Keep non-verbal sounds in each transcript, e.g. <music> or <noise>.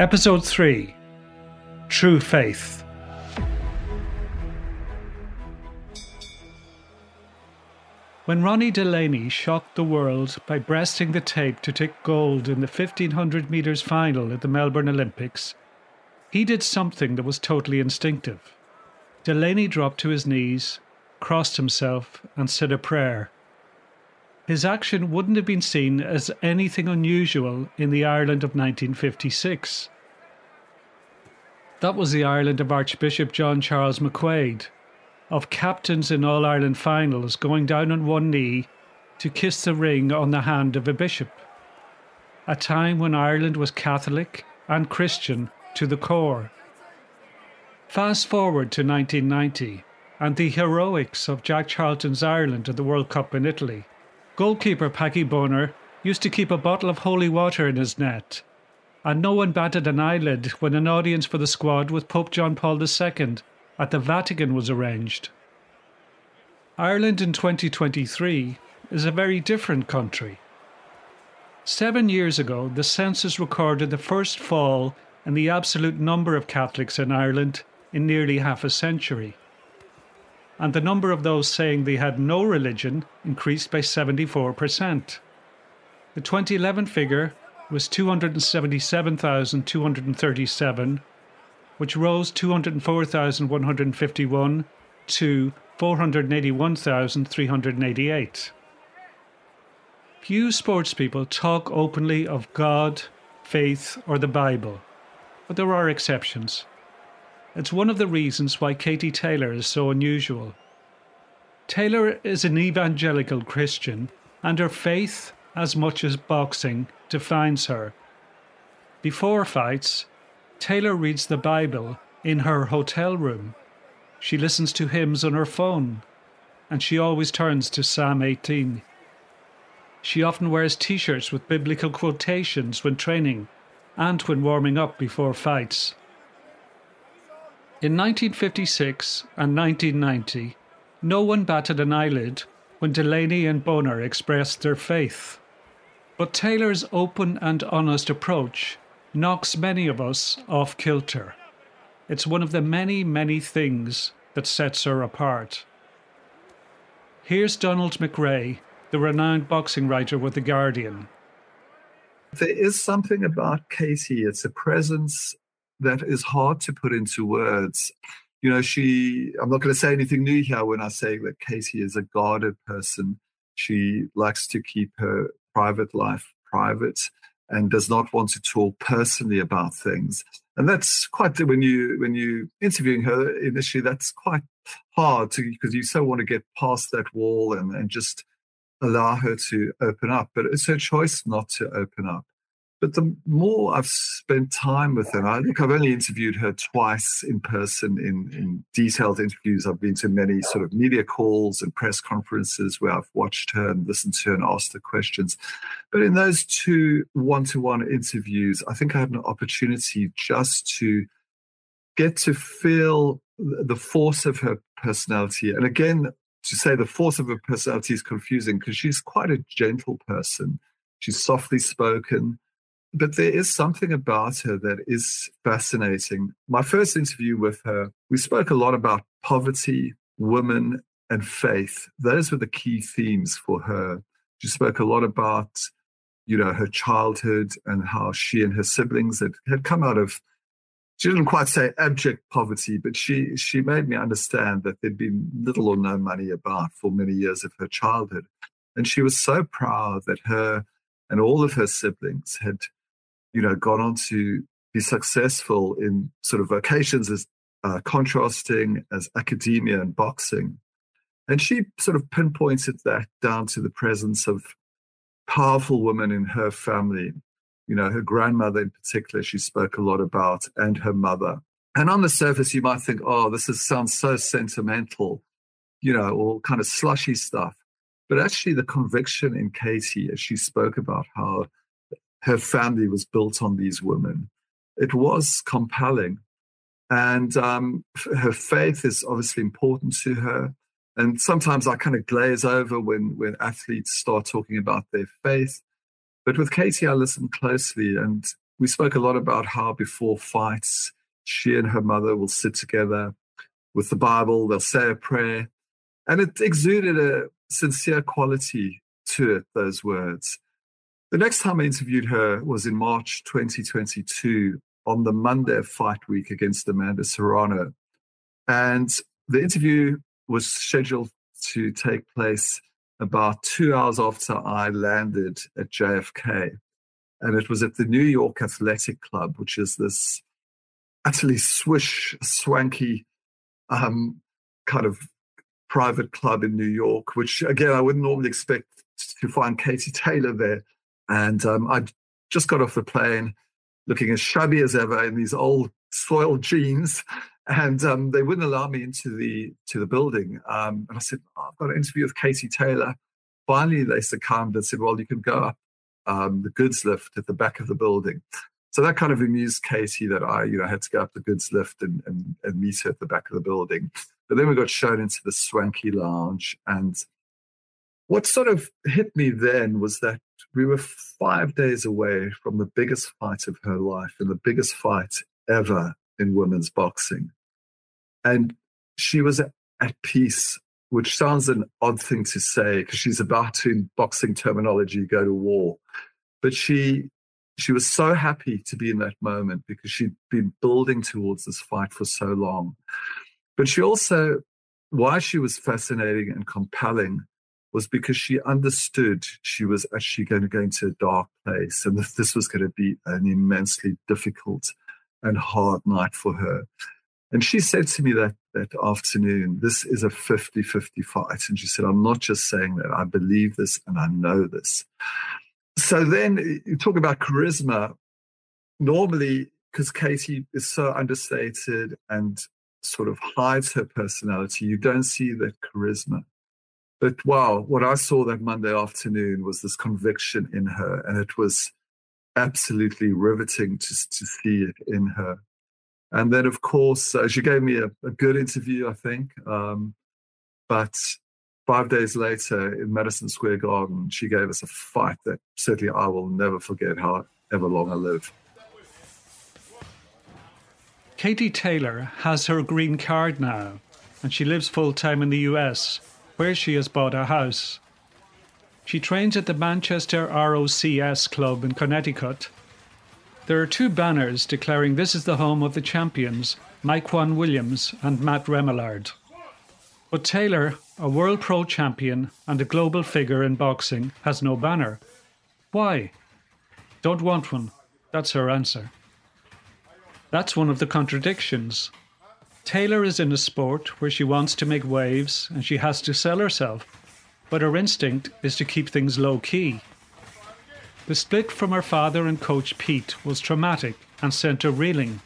Episode 3 True Faith. When Ronnie Delaney shocked the world by breasting the tape to take gold in the 1500 metres final at the Melbourne Olympics, he did something that was totally instinctive. Delaney dropped to his knees, crossed himself, and said a prayer. His action wouldn't have been seen as anything unusual in the Ireland of 1956. That was the Ireland of Archbishop John Charles McQuaid, of captains in All Ireland finals going down on one knee to kiss the ring on the hand of a bishop. A time when Ireland was Catholic and Christian to the core. Fast forward to 1990 and the heroics of Jack Charlton's Ireland at the World Cup in Italy. Goalkeeper Paddy Bonner used to keep a bottle of holy water in his net, and no one batted an eyelid when an audience for the squad with Pope John Paul II at the Vatican was arranged. Ireland in 2023 is a very different country. Seven years ago, the census recorded the first fall in the absolute number of Catholics in Ireland in nearly half a century. And the number of those saying they had no religion increased by 74%. The 2011 figure was 277,237 which rose 204,151 to 481,388. Few sportspeople talk openly of God, faith, or the Bible, but there are exceptions. It's one of the reasons why Katie Taylor is so unusual. Taylor is an evangelical Christian, and her faith, as much as boxing, defines her. Before fights, Taylor reads the Bible in her hotel room. She listens to hymns on her phone, and she always turns to Psalm 18. She often wears t shirts with biblical quotations when training and when warming up before fights. In 1956 and 1990, no one batted an eyelid when Delaney and Bonner expressed their faith. But Taylor's open and honest approach knocks many of us off kilter. It's one of the many, many things that sets her apart. Here's Donald McRae, the renowned boxing writer with The Guardian. There is something about Katie. it's a presence that is hard to put into words. You know, she, I'm not going to say anything new here when I say that Katie is a guarded person. She likes to keep her private life private and does not want to talk personally about things. And that's quite when you when you interviewing her initially, that's quite hard to because you so want to get past that wall and, and just allow her to open up. But it's her choice not to open up. But the more I've spent time with her, I think I've only interviewed her twice in person in, in detailed interviews. I've been to many sort of media calls and press conferences where I've watched her and listened to her and asked her questions. But in those two one to one interviews, I think I had an opportunity just to get to feel the force of her personality. And again, to say the force of her personality is confusing because she's quite a gentle person. She's softly spoken but there is something about her that is fascinating. My first interview with her, we spoke a lot about poverty, women, and faith. Those were the key themes for her. She spoke a lot about, you know, her childhood and how she and her siblings had, had come out of she didn't quite say abject poverty, but she she made me understand that there'd been little or no money about for many years of her childhood. And she was so proud that her and all of her siblings had, you know, gone on to be successful in sort of vocations as uh, contrasting as academia and boxing. And she sort of pinpointed that down to the presence of powerful women in her family you know, her grandmother in particular, she spoke a lot about, and her mother. And on the surface, you might think, oh, this is, sounds so sentimental, you know, all kind of slushy stuff. But actually, the conviction in Katie, as she spoke about how her family was built on these women, it was compelling. And um, her faith is obviously important to her. And sometimes I kind of glaze over when, when athletes start talking about their faith but with Katie, I listened closely, and we spoke a lot about how before fights, she and her mother will sit together with the Bible, they'll say a prayer, and it exuded a sincere quality to it, those words. The next time I interviewed her was in March 2022 on the Monday of fight week against Amanda Serrano. And the interview was scheduled to take place about two hours after I landed at JFK. And it was at the New York Athletic Club, which is this utterly swish, swanky um, kind of private club in New York, which again, I wouldn't normally expect to find Katie Taylor there. And um, I just got off the plane looking as shabby as ever in these old soiled jeans and um, they wouldn't allow me into the to the building. Um, and I said, oh, I've got an interview with Katie Taylor. Finally, they succumbed and said, well, you can go up um, the goods lift at the back of the building. So that kind of amused Katie that I, you know, had to go up the goods lift and, and, and meet her at the back of the building. But then we got shown into the swanky lounge. And what sort of hit me then was that we were five days away from the biggest fight of her life and the biggest fight ever in women's boxing. And she was at peace, which sounds an odd thing to say because she's about to, in boxing terminology, go to war. But she she was so happy to be in that moment because she'd been building towards this fight for so long. But she also, why she was fascinating and compelling was because she understood she was actually going to go into a dark place and this was going to be an immensely difficult and hard night for her. And she said to me that, that afternoon, this is a 50 50 fight. And she said, I'm not just saying that, I believe this and I know this. So then you talk about charisma. Normally, because Katie is so understated and sort of hides her personality, you don't see that charisma. But wow, what I saw that Monday afternoon was this conviction in her, and it was absolutely riveting to, to see it in her. And then, of course, uh, she gave me a, a good interview, I think. Um, but five days later in Madison Square Garden, she gave us a fight that certainly I will never forget however long I live. Katie Taylor has her green card now, and she lives full time in the US, where she has bought a house. She trains at the Manchester ROCS Club in Connecticut there are two banners declaring this is the home of the champions, Mykquan Williams and Matt Remillard. But Taylor, a world pro champion and a global figure in boxing, has no banner. Why? Don't want one. That's her answer. That's one of the contradictions. Taylor is in a sport where she wants to make waves and she has to sell herself, but her instinct is to keep things low key. The split from her father and coach Pete was traumatic and sent her reeling.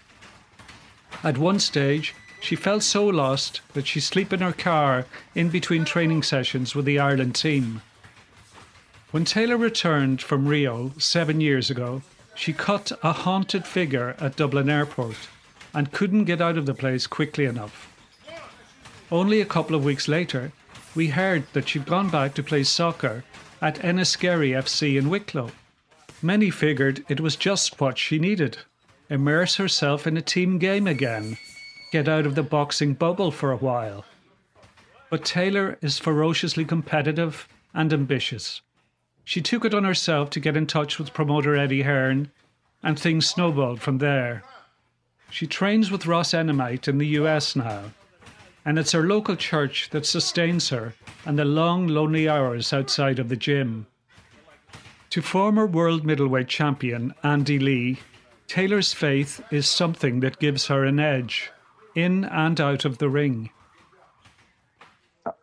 At one stage, she felt so lost that she slept in her car in between training sessions with the Ireland team. When Taylor returned from Rio seven years ago, she cut a haunted figure at Dublin Airport and couldn't get out of the place quickly enough. Only a couple of weeks later, we heard that she'd gone back to play soccer at Enniskerry FC in Wicklow. Many figured it was just what she needed immerse herself in a team game again, get out of the boxing bubble for a while. But Taylor is ferociously competitive and ambitious. She took it on herself to get in touch with promoter Eddie Hearn, and things snowballed from there. She trains with Ross Enamait in the US now, and it's her local church that sustains her and the long, lonely hours outside of the gym. To former world middleweight champion Andy Lee, Taylor's faith is something that gives her an edge, in and out of the ring.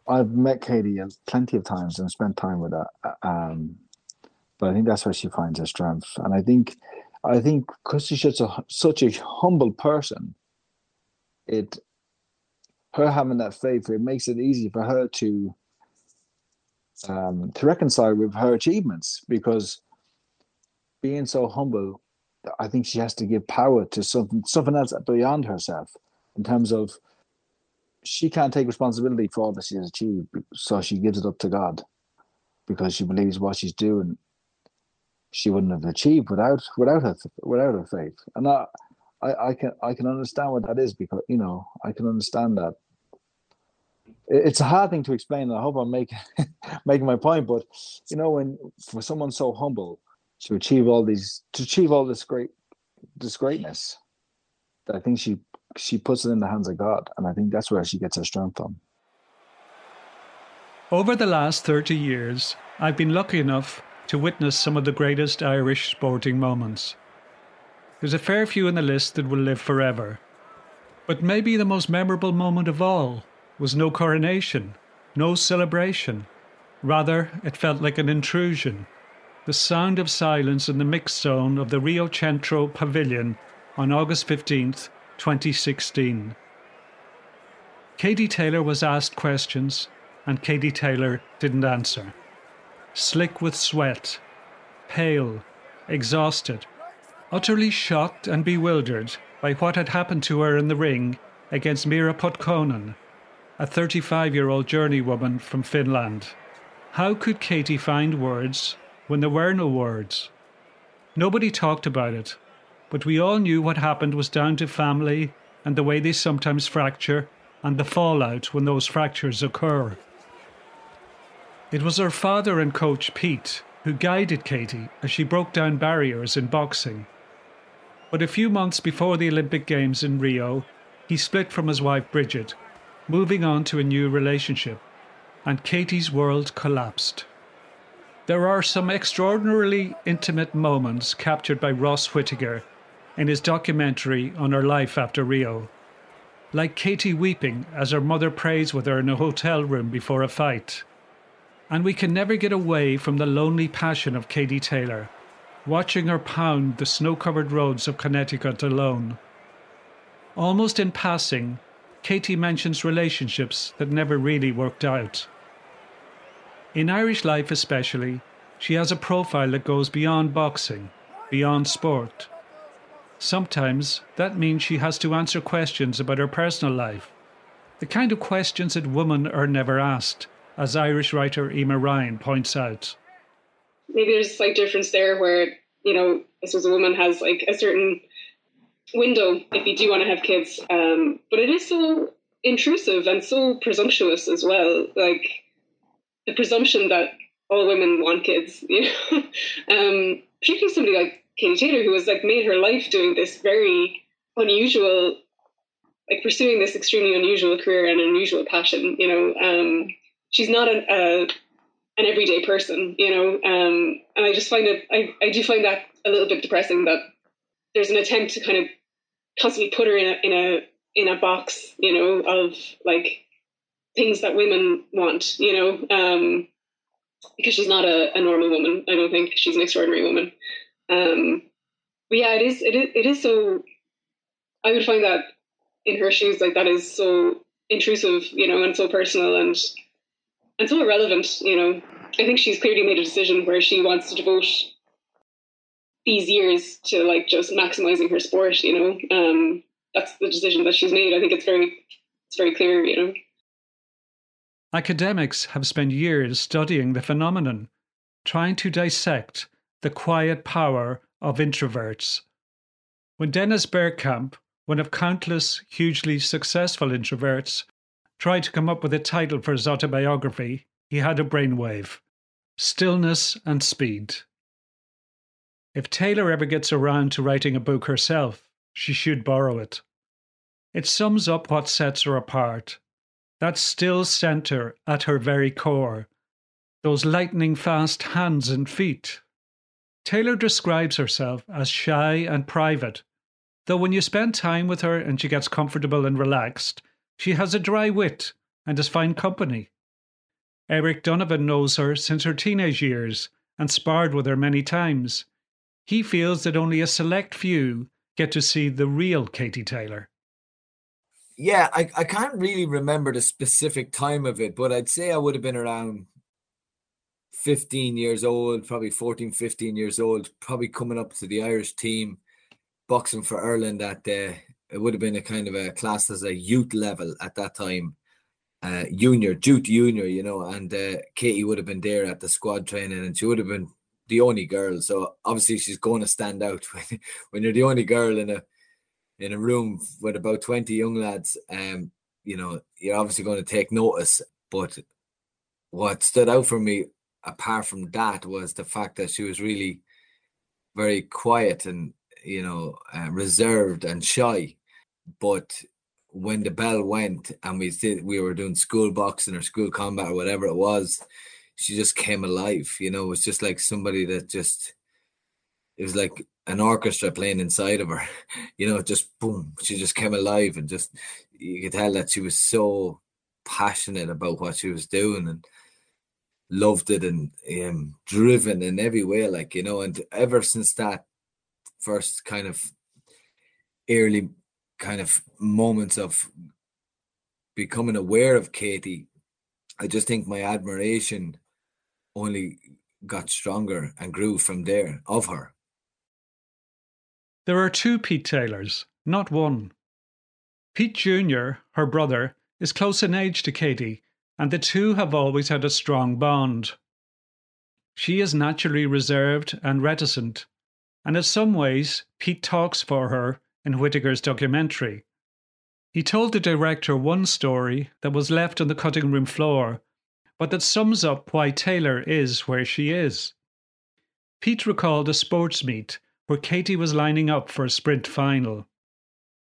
I've met Katie plenty of times and spent time with her, um, but I think that's where she finds her strength. And I think, I think because she's such a such a humble person, it her having that faith it makes it easy for her to um, to reconcile with her achievements because being so humble, I think she has to give power to something something else beyond herself in terms of she can't take responsibility for all that she has achieved, so she gives it up to God because she believes what she's doing she wouldn't have achieved without without her without her faith. And I, I, I can I can understand what that is because you know I can understand that. It's a hard thing to explain, I hope I'm making <laughs> making my point. But you know, when for someone so humble to achieve all these to achieve all this great this greatness, I think she she puts it in the hands of God, and I think that's where she gets her strength from. Over the last 30 years, I've been lucky enough to witness some of the greatest Irish sporting moments. There's a fair few in the list that will live forever. But maybe the most memorable moment of all was no coronation, no celebration. Rather, it felt like an intrusion. The sound of silence in the mixed zone of the Riocentro Pavilion on August 15th, 2016. Katie Taylor was asked questions, and Katie Taylor didn't answer. Slick with sweat, pale, exhausted, utterly shocked and bewildered by what had happened to her in the ring against Mira Potkonen, a 35 year old journeywoman from Finland. How could Katie find words when there were no words? Nobody talked about it, but we all knew what happened was down to family and the way they sometimes fracture and the fallout when those fractures occur. It was her father and coach Pete who guided Katie as she broke down barriers in boxing. But a few months before the Olympic Games in Rio, he split from his wife Bridget, moving on to a new relationship, and Katie's world collapsed. There are some extraordinarily intimate moments captured by Ross Whitaker in his documentary on her life after Rio. Like Katie weeping as her mother prays with her in a hotel room before a fight. And we can never get away from the lonely passion of Katie Taylor, watching her pound the snow covered roads of Connecticut alone. Almost in passing, Katie mentions relationships that never really worked out. In Irish life, especially, she has a profile that goes beyond boxing, beyond sport. Sometimes that means she has to answer questions about her personal life, the kind of questions that women are never asked, as Irish writer Eimear Ryan points out. Maybe there's a slight difference there where, you know, I suppose a woman has like a certain window if you do want to have kids. Um, but it is so intrusive and so presumptuous as well. Like the presumption that all women want kids, <laughs> you know, um, particularly somebody like Katie Taylor, who has like made her life doing this very unusual, like pursuing this extremely unusual career and unusual passion. You know, um, she's not an a, an everyday person. You know, um, and I just find it. I I do find that a little bit depressing that there's an attempt to kind of constantly put her in a in a in a box. You know, of like things that women want. You know. Um, because she's not a, a normal woman. I don't think she's an extraordinary woman. Um, but yeah, it is, it is, it is so, I would find that in her shoes, like that is so intrusive, you know, and so personal and, and so irrelevant, you know. I think she's clearly made a decision where she wants to devote these years to like just maximizing her sport, you know. Um, that's the decision that she's made. I think it's very, it's very clear, you know. Academics have spent years studying the phenomenon, trying to dissect the quiet power of introverts. When Dennis Bergkamp, one of countless hugely successful introverts, tried to come up with a title for his autobiography, he had a brainwave Stillness and Speed. If Taylor ever gets around to writing a book herself, she should borrow it. It sums up what sets her apart that still centre at her very core, those lightning fast hands and feet. Taylor describes herself as shy and private, though when you spend time with her and she gets comfortable and relaxed, she has a dry wit and is fine company. Eric Donovan knows her since her teenage years and sparred with her many times. He feels that only a select few get to see the real Katie Taylor. Yeah, I, I can't really remember the specific time of it, but I'd say I would have been around 15 years old, probably 14, 15 years old, probably coming up to the Irish team, boxing for Ireland that day. It would have been a kind of a class as a youth level at that time, uh, junior, youth junior, you know, and uh, Katie would have been there at the squad training and she would have been the only girl. So obviously she's going to stand out <laughs> when, when you're the only girl in a in a room with about 20 young lads. Um, you know, you're obviously going to take notice. But what stood out for me apart from that was the fact that she was really very quiet and you know uh, reserved and shy but when the bell went and we did we were doing school boxing or school combat or whatever it was she just came alive you know it was just like somebody that just it was like an orchestra playing inside of her <laughs> you know just boom she just came alive and just you could tell that she was so passionate about what she was doing and loved it and um, driven in every way, like you know. And ever since that first kind of early kind of moments of becoming aware of Katie, I just think my admiration only got stronger and grew from there of her. There are two Pete Taylors, not one. Pete Jr., her brother, is close in age to Katie and the two have always had a strong bond. She is naturally reserved and reticent, and in some ways, Pete talks for her in Whitaker's documentary. He told the director one story that was left on the cutting room floor, but that sums up why Taylor is where she is. Pete recalled a sports meet where Katie was lining up for a sprint final.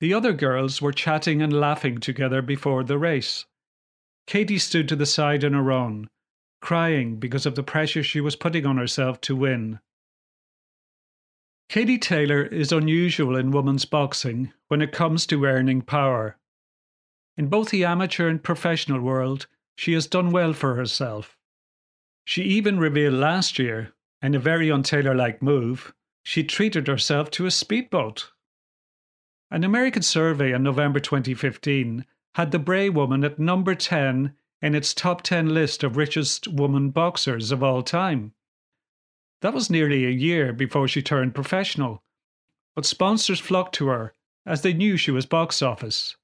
The other girls were chatting and laughing together before the race. Katie stood to the side on her own, crying because of the pressure she was putting on herself to win. Katie Taylor is unusual in women's boxing when it comes to earning power. In both the amateur and professional world, she has done well for herself. She even revealed last year, in a very untailor like move, she treated herself to a speedboat. An American survey in November 2015 had the Bray woman at number 10 in its top 10 list of richest woman boxers of all time. That was nearly a year before she turned professional, but sponsors flocked to her as they knew she was box office.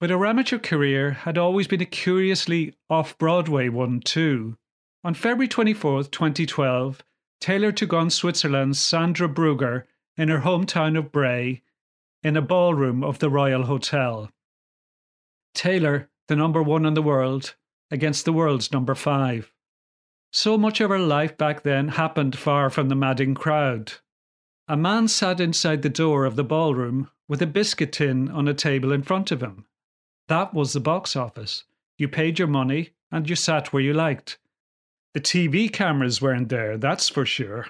But her amateur career had always been a curiously off Broadway one, too. On February 24, 2012, Taylor took on Switzerland's Sandra Brugger in her hometown of Bray in a ballroom of the Royal Hotel. Taylor, the number one in the world, against the world's number five. So much of her life back then happened far from the madding crowd. A man sat inside the door of the ballroom with a biscuit tin on a table in front of him. That was the box office. You paid your money and you sat where you liked. The TV cameras weren't there, that's for sure.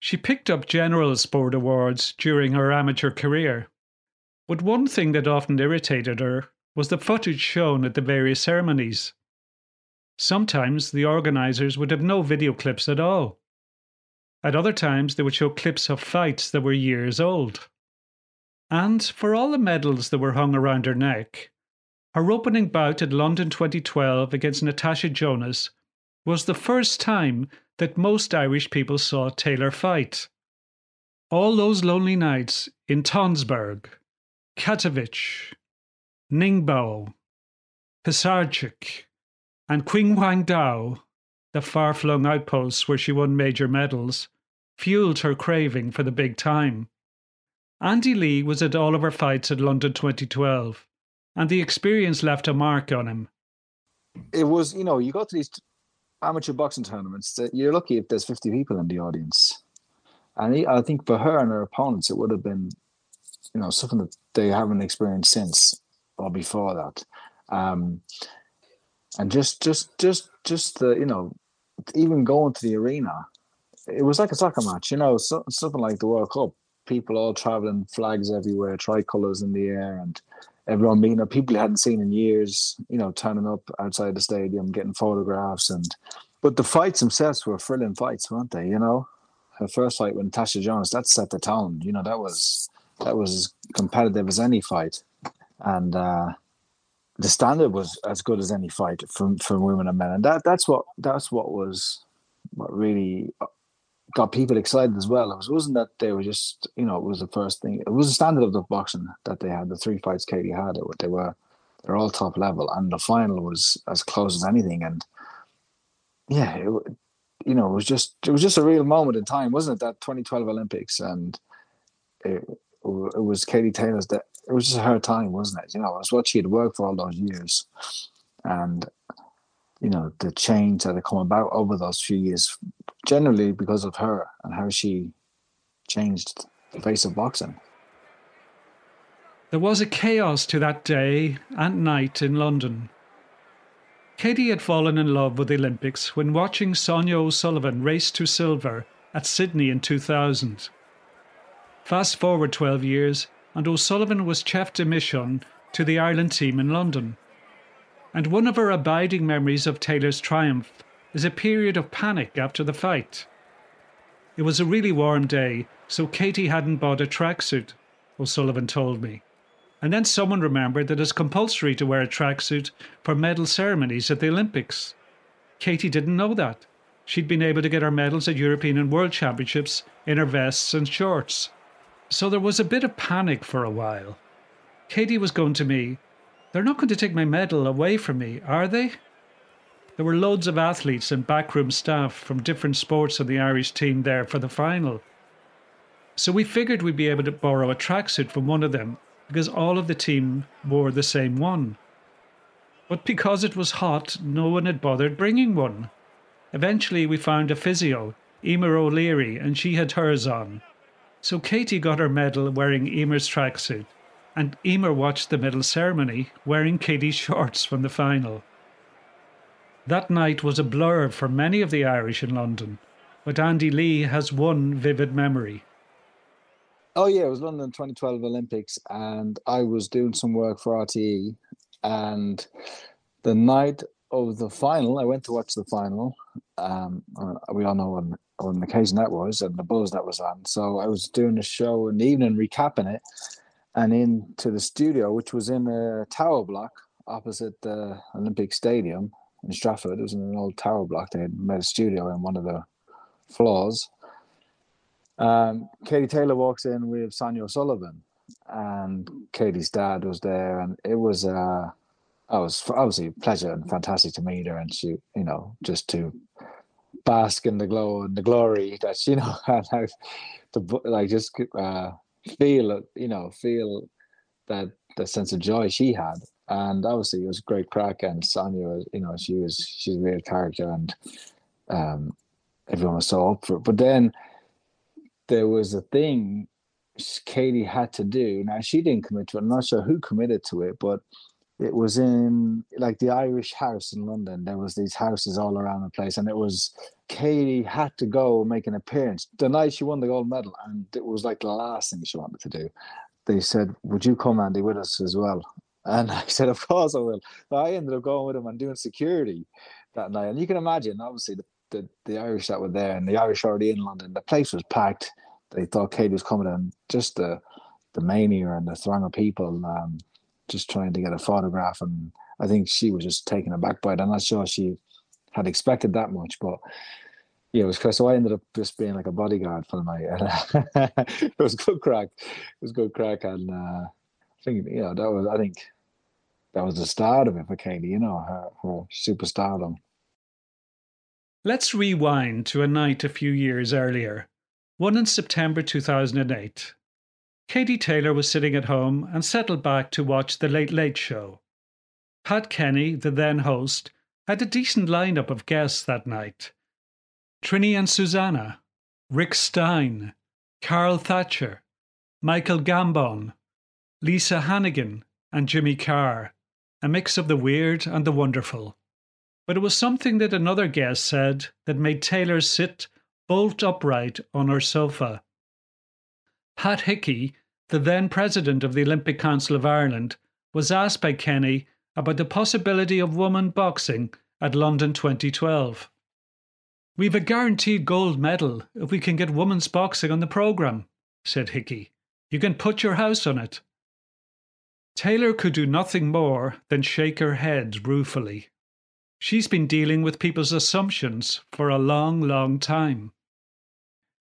She picked up general sport awards during her amateur career, but one thing that often irritated her was the footage shown at the various ceremonies. Sometimes the organisers would have no video clips at all. At other times, they would show clips of fights that were years old. And for all the medals that were hung around her neck, her opening bout at London 2012 against Natasha Jonas was the first time that most Irish people saw Taylor fight. All those lonely nights in Tonsberg, Katowice, Ningbo, Pizarnik, and Qinhuangdao, the far flung outposts where she won major medals, fueled her craving for the big time. Andy Lee was at all of her fights at London 2012, and the experience left a mark on him. It was, you know, you go to these amateur boxing tournaments, you're lucky if there's 50 people in the audience. And I think for her and her opponents, it would have been, you know, something that they haven't experienced since or before that. Um, and just, just, just, just the, you know, even going to the arena, it was like a soccer match, you know, so, something like the World Cup. People all traveling, flags everywhere, tricolors in the air, and everyone meeting up. People you hadn't seen in years, you know, turning up outside the stadium, getting photographs, and but the fights themselves were thrilling fights, weren't they? You know, her first fight with Natasha Jonas that set the tone. You know, that was that was as competitive as any fight, and uh, the standard was as good as any fight from from women and men, and that that's what that's what was what really uh, got people excited as well. It was, wasn't that they were just you know it was the first thing. It was the standard of the boxing that they had. The three fights Katie had, they were they're all top level, and the final was as close as anything. And yeah, it, you know, it was just it was just a real moment in time, wasn't it? That 2012 Olympics, and it, it was Katie Taylor's that it was just her time, wasn't it? You know, it's what she had worked for all those years, and you know the change that had come about over those few years, generally because of her and how she changed the face of boxing. There was a chaos to that day and night in London. Katie had fallen in love with the Olympics when watching Sonia O'Sullivan race to silver at Sydney in 2000. Fast forward 12 years, and O'Sullivan was chef de mission to the Ireland team in London. And one of her abiding memories of Taylor's triumph is a period of panic after the fight. It was a really warm day, so Katie hadn't bought a tracksuit, O'Sullivan told me. And then someone remembered that it's compulsory to wear a tracksuit for medal ceremonies at the Olympics. Katie didn't know that. She'd been able to get her medals at European and World Championships in her vests and shorts. So there was a bit of panic for a while. Katie was going to me, They're not going to take my medal away from me, are they? There were loads of athletes and backroom staff from different sports on the Irish team there for the final. So we figured we'd be able to borrow a tracksuit from one of them because all of the team wore the same one. But because it was hot, no one had bothered bringing one. Eventually, we found a physio, Emer O'Leary, and she had hers on. So Katie got her medal wearing Emer's tracksuit, and Emer watched the medal ceremony wearing Katie's shorts from the final. That night was a blur for many of the Irish in London, but Andy Lee has one vivid memory. Oh yeah, it was London 2012 Olympics, and I was doing some work for RTE, and the night of the final, I went to watch the final. Um, uh, we all know what an occasion that was, and the buzz that was on. So I was doing a show in the evening, recapping it, and into the studio, which was in a tower block opposite the Olympic Stadium in Stratford. It was in an old tower block. They had made a studio in one of the floors um, Katie Taylor walks in with Sonia O'Sullivan, and Katie's dad was there, and it was uh, I was obviously a pleasure and fantastic to meet her, and she, you know, just to bask in the glow and the glory that she, you know, <laughs> how to like just uh, feel, you know, feel that the sense of joy she had, and obviously it was great crack, and Sonia, you know, she was she's a real character, and um, everyone was so up for it, but then there was a thing Katie had to do. Now she didn't commit to it. I'm not sure who committed to it, but it was in like the Irish House in London. There was these houses all around the place, and it was Katie had to go make an appearance the night she won the gold medal, and it was like the last thing she wanted to do. They said, "Would you come, Andy, with us as well?" And I said, "Of course I will." So I ended up going with him and doing security that night, and you can imagine, obviously, the the, the Irish that were there and the Irish already in London, the place was packed. They thought Katie was coming and just the the mania and the throng of people um, just trying to get a photograph. And I think she was just taken aback by it. I'm not sure she had expected that much, but yeah, it was. So I ended up just being like a bodyguard for the night. <laughs> it was good crack. It was good crack. And uh, I think, you know, that was, I think that was the start of it for Katie, you know, her, her superstardom. Let's rewind to a night a few years earlier, one in September 2008. Katie Taylor was sitting at home and settled back to watch The Late Late Show. Pat Kenny, the then host, had a decent lineup of guests that night. Trinny and Susannah, Rick Stein, Carol Thatcher, Michael Gambon, Lisa Hannigan, and Jimmy Carr, a mix of the weird and the wonderful. But it was something that another guest said that made Taylor sit bolt upright on her sofa. Pat Hickey, the then president of the Olympic Council of Ireland, was asked by Kenny about the possibility of women boxing at London 2012. We've a guaranteed gold medal if we can get women's boxing on the programme, said Hickey. You can put your house on it. Taylor could do nothing more than shake her head ruefully. She's been dealing with people's assumptions for a long, long time.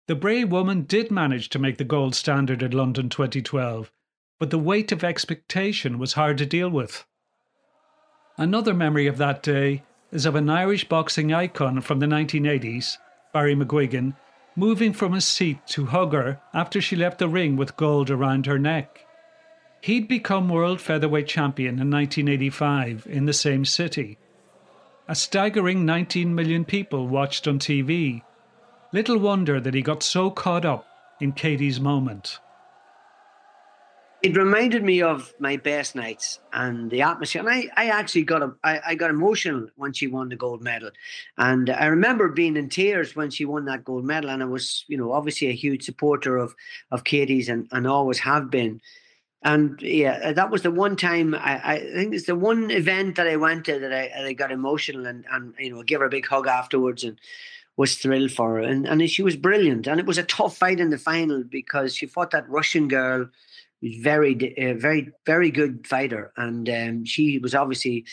The Bray woman did manage to make the gold standard at London 2012, but the weight of expectation was hard to deal with. Another memory of that day is of an Irish boxing icon from the 1980s, Barry McGuigan, moving from his seat to hug her after she left the ring with gold around her neck. He'd become world featherweight champion in 1985 in the same city. A staggering 19 million people watched on TV. Little wonder that he got so caught up in Katie's moment it reminded me of my best nights and the atmosphere. And I, I actually got a, I, I got emotional when she won the gold medal, and I remember being in tears when she won that gold medal. And I was, you know, obviously a huge supporter of of Katie's and and always have been. And yeah, that was the one time I, I think it's the one event that I went to that I, I got emotional and and you know give her a big hug afterwards and was thrilled for her. And and she was brilliant. And it was a tough fight in the final because she fought that Russian girl very, uh, very, very good fighter, and um, she was obviously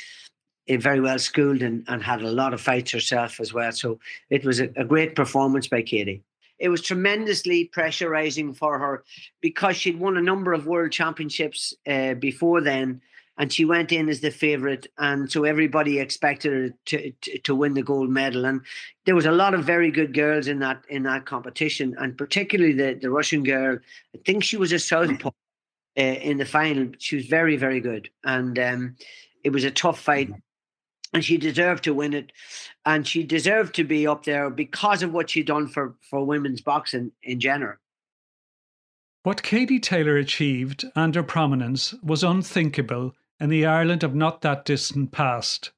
uh, very well schooled and, and had a lot of fights herself as well. So it was a, a great performance by Katie. It was tremendously pressurizing for her because she'd won a number of world championships uh, before then, and she went in as the favorite, and so everybody expected her to, to, to win the gold medal. And there was a lot of very good girls in that in that competition, and particularly the the Russian girl. I think she was a southpaw uh, in the final. She was very, very good, and um, it was a tough fight. Mm-hmm. And she deserved to win it, and she deserved to be up there because of what she'd done for for women's boxing in general. What Katie Taylor achieved and her prominence was unthinkable in the Ireland of not that distant past.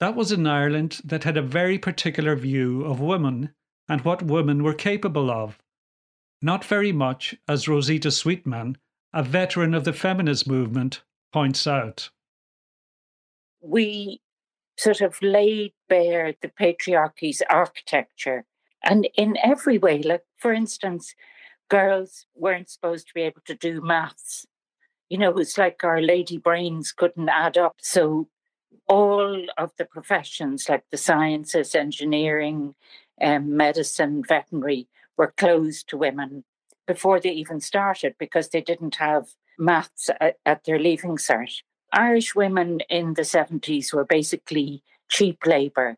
That was an Ireland that had a very particular view of women and what women were capable of. Not very much as Rosita Sweetman a veteran of the feminist movement, points out. We sort of laid bare the patriarchy's architecture. And in every way, like for instance, girls weren't supposed to be able to do maths. You know, it's like our lady brains couldn't add up. So all of the professions like the sciences, engineering, um, medicine, veterinary were closed to women before they even started because they didn't have maths at, at their leaving cert. Irish women in the 70s were basically cheap labour.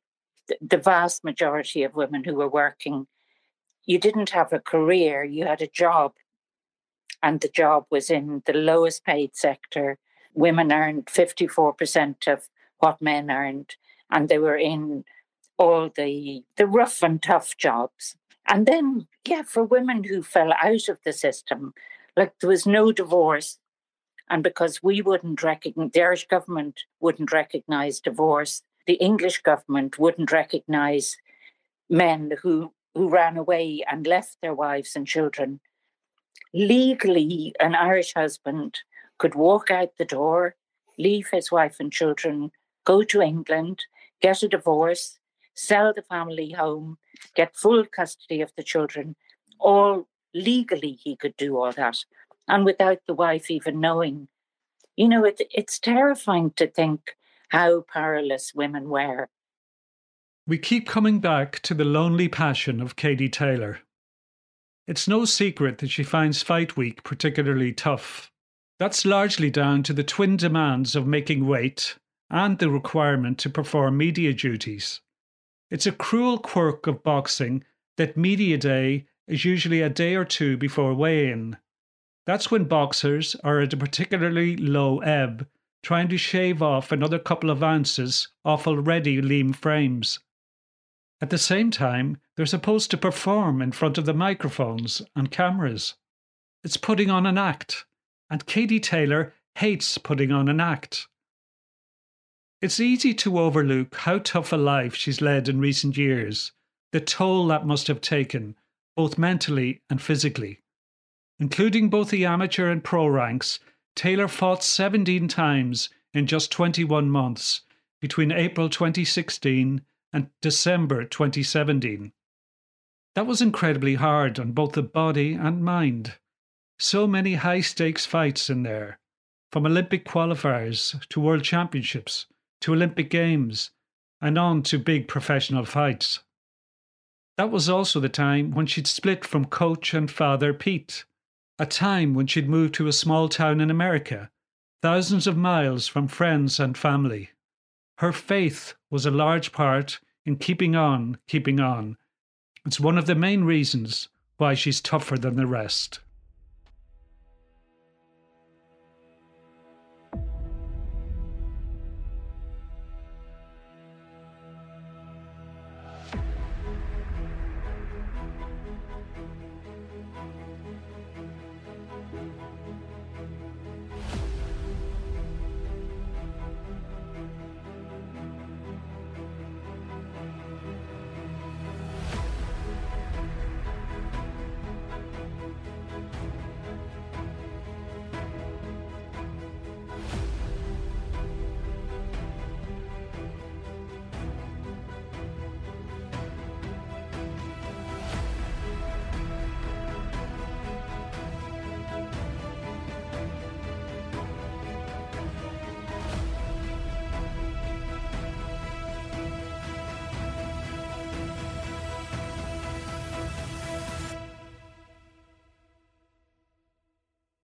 The, the vast majority of women who were working, you didn't have a career, you had a job. And the job was in the lowest paid sector. Women earned 54% of what men earned, and they were in all the, the rough and tough jobs. And then, yeah, for women who fell out of the system, like there was no divorce. And because we wouldn't recognize, the Irish government wouldn't recognize divorce, the English government wouldn't recognize men who, who ran away and left their wives and children. Legally, an Irish husband could walk out the door, leave his wife and children, go to England, get a divorce, sell the family home, get full custody of the children. All legally, he could do all that, and without the wife even knowing. You know, it, it's terrifying to think how powerless women were. We keep coming back to the lonely passion of Katie Taylor. It's no secret that she finds Fight Week particularly tough. That's largely down to the twin demands of making weight and the requirement to perform media duties. It's a cruel quirk of boxing that media day is usually a day or two before weigh in. That's when boxers are at a particularly low ebb, trying to shave off another couple of ounces off already lean frames. At the same time, they're supposed to perform in front of the microphones and cameras. It's putting on an act, and Katie Taylor hates putting on an act. It's easy to overlook how tough a life she's led in recent years, the toll that must have taken, both mentally and physically. Including both the amateur and pro ranks, Taylor fought 17 times in just 21 months between April 2016 and December 2017. That was incredibly hard on both the body and mind. So many high stakes fights in there, from Olympic qualifiers to World Championships to Olympic Games and on to big professional fights. That was also the time when she'd split from coach and father Pete, a time when she'd moved to a small town in America, thousands of miles from friends and family. Her faith was a large part in keeping on, keeping on. It's one of the main reasons why she's tougher than the rest.